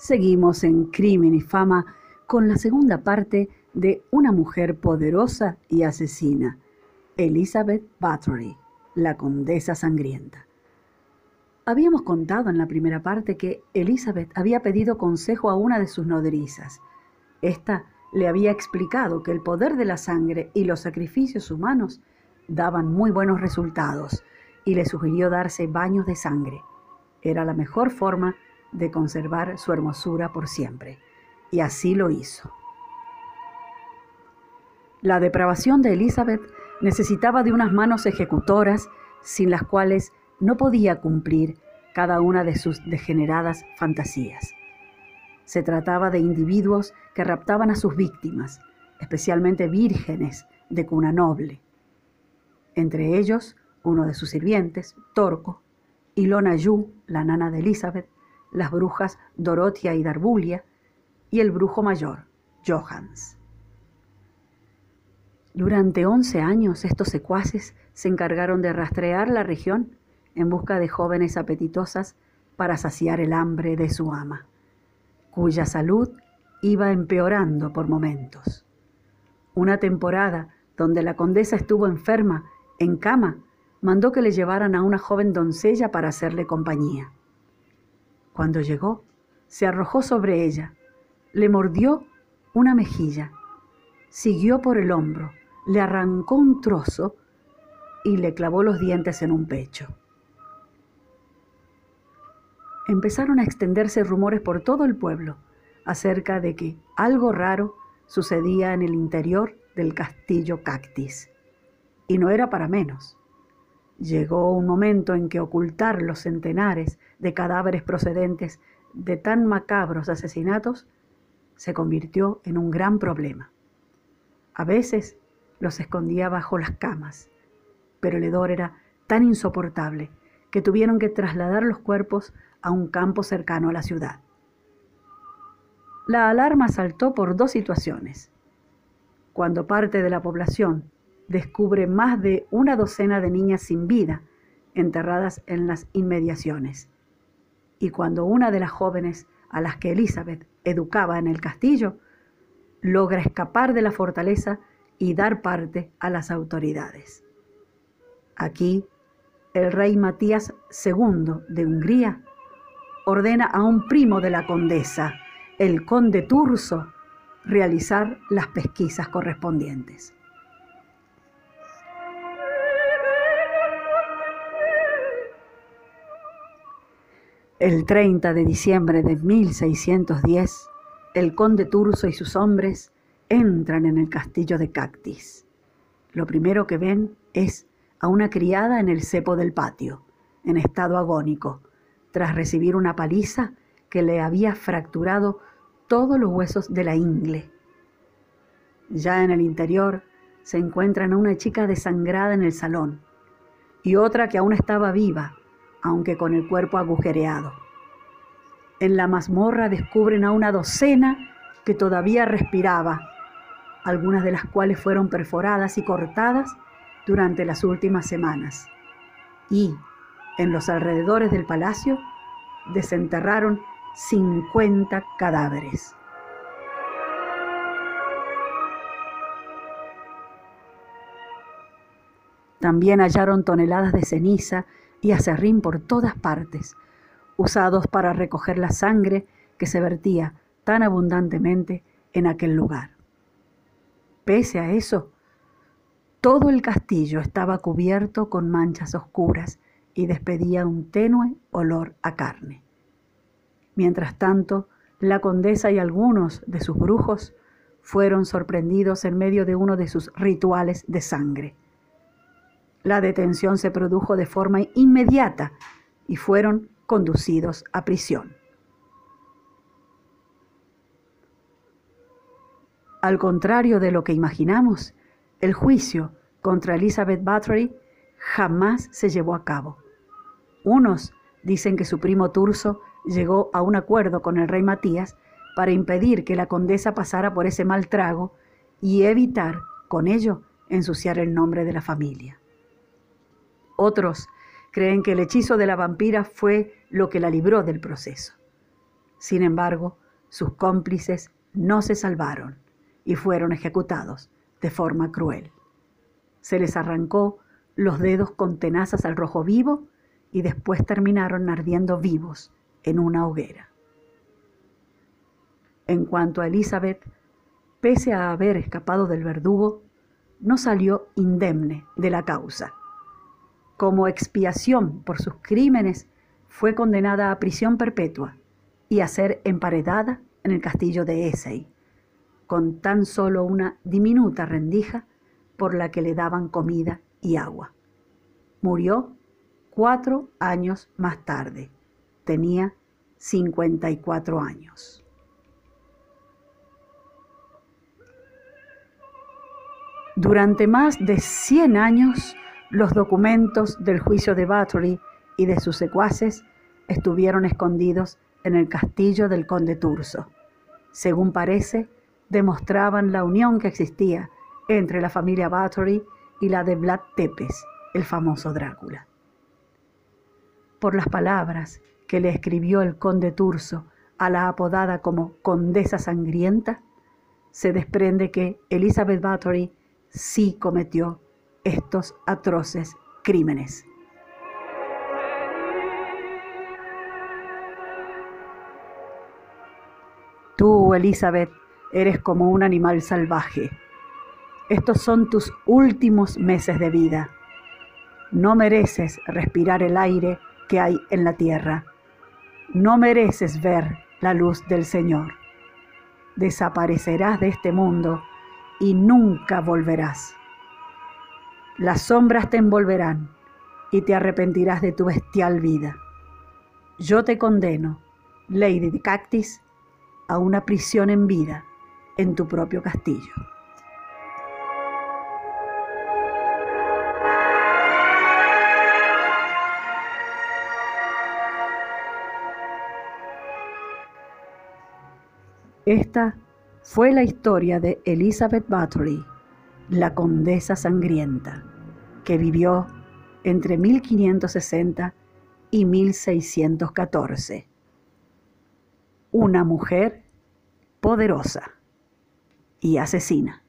Seguimos en Crimen y Fama con la segunda parte de Una mujer poderosa y asesina, Elizabeth Bathory, la condesa sangrienta. Habíamos contado en la primera parte que Elizabeth había pedido consejo a una de sus nodrizas. Esta le había explicado que el poder de la sangre y los sacrificios humanos daban muy buenos resultados y le sugirió darse baños de sangre. Era la mejor forma de conservar su hermosura por siempre. Y así lo hizo. La depravación de Elizabeth necesitaba de unas manos ejecutoras sin las cuales no podía cumplir cada una de sus degeneradas fantasías. Se trataba de individuos que raptaban a sus víctimas, especialmente vírgenes de cuna noble. Entre ellos, uno de sus sirvientes, Torco, y Lona Yu, la nana de Elizabeth, las brujas Dorotia y Darbulia, y el brujo mayor, Johans. Durante once años estos secuaces se encargaron de rastrear la región en busca de jóvenes apetitosas para saciar el hambre de su ama, cuya salud iba empeorando por momentos. Una temporada donde la condesa estuvo enferma, en cama, mandó que le llevaran a una joven doncella para hacerle compañía. Cuando llegó, se arrojó sobre ella, le mordió una mejilla, siguió por el hombro, le arrancó un trozo y le clavó los dientes en un pecho. Empezaron a extenderse rumores por todo el pueblo acerca de que algo raro sucedía en el interior del castillo Cactis. Y no era para menos. Llegó un momento en que ocultar los centenares de cadáveres procedentes de tan macabros asesinatos se convirtió en un gran problema. A veces los escondía bajo las camas, pero el hedor era tan insoportable que tuvieron que trasladar los cuerpos a un campo cercano a la ciudad. La alarma saltó por dos situaciones. Cuando parte de la población descubre más de una docena de niñas sin vida enterradas en las inmediaciones. Y cuando una de las jóvenes a las que Elizabeth educaba en el castillo logra escapar de la fortaleza y dar parte a las autoridades. Aquí, el rey Matías II de Hungría ordena a un primo de la condesa, el conde Turso, realizar las pesquisas correspondientes. El 30 de diciembre de 1610, el conde Turso y sus hombres entran en el castillo de Cactis. Lo primero que ven es a una criada en el cepo del patio, en estado agónico, tras recibir una paliza que le había fracturado todos los huesos de la ingle. Ya en el interior se encuentran a una chica desangrada en el salón y otra que aún estaba viva, aunque con el cuerpo agujereado. En la mazmorra descubren a una docena que todavía respiraba, algunas de las cuales fueron perforadas y cortadas durante las últimas semanas. Y, en los alrededores del palacio, desenterraron 50 cadáveres. También hallaron toneladas de ceniza y acerrín por todas partes, usados para recoger la sangre que se vertía tan abundantemente en aquel lugar. Pese a eso, todo el castillo estaba cubierto con manchas oscuras y despedía un tenue olor a carne. Mientras tanto, la condesa y algunos de sus brujos fueron sorprendidos en medio de uno de sus rituales de sangre. La detención se produjo de forma inmediata y fueron conducidos a prisión. Al contrario de lo que imaginamos, el juicio contra Elizabeth Bathory jamás se llevó a cabo. Unos dicen que su primo Turso llegó a un acuerdo con el rey Matías para impedir que la condesa pasara por ese mal trago y evitar, con ello, ensuciar el nombre de la familia. Otros creen que el hechizo de la vampira fue lo que la libró del proceso. Sin embargo, sus cómplices no se salvaron y fueron ejecutados de forma cruel. Se les arrancó los dedos con tenazas al rojo vivo y después terminaron ardiendo vivos en una hoguera. En cuanto a Elizabeth, pese a haber escapado del verdugo, no salió indemne de la causa. Como expiación por sus crímenes, fue condenada a prisión perpetua y a ser emparedada en el castillo de Essay, con tan solo una diminuta rendija por la que le daban comida y agua. Murió cuatro años más tarde. Tenía 54 años. Durante más de 100 años, los documentos del juicio de Bathory y de sus secuaces estuvieron escondidos en el castillo del conde Turso. Según parece, demostraban la unión que existía entre la familia Bathory y la de Vlad Tepes, el famoso Drácula. Por las palabras que le escribió el conde Turso a la apodada como Condesa Sangrienta, se desprende que Elizabeth Bathory sí cometió estos atroces crímenes. Tú, Elizabeth, eres como un animal salvaje. Estos son tus últimos meses de vida. No mereces respirar el aire que hay en la tierra. No mereces ver la luz del Señor. Desaparecerás de este mundo y nunca volverás. Las sombras te envolverán y te arrepentirás de tu bestial vida. Yo te condeno, Lady de Cactis, a una prisión en vida en tu propio castillo. Esta fue la historia de Elizabeth Bathory, la condesa sangrienta que vivió entre 1560 y 1614. Una mujer poderosa y asesina.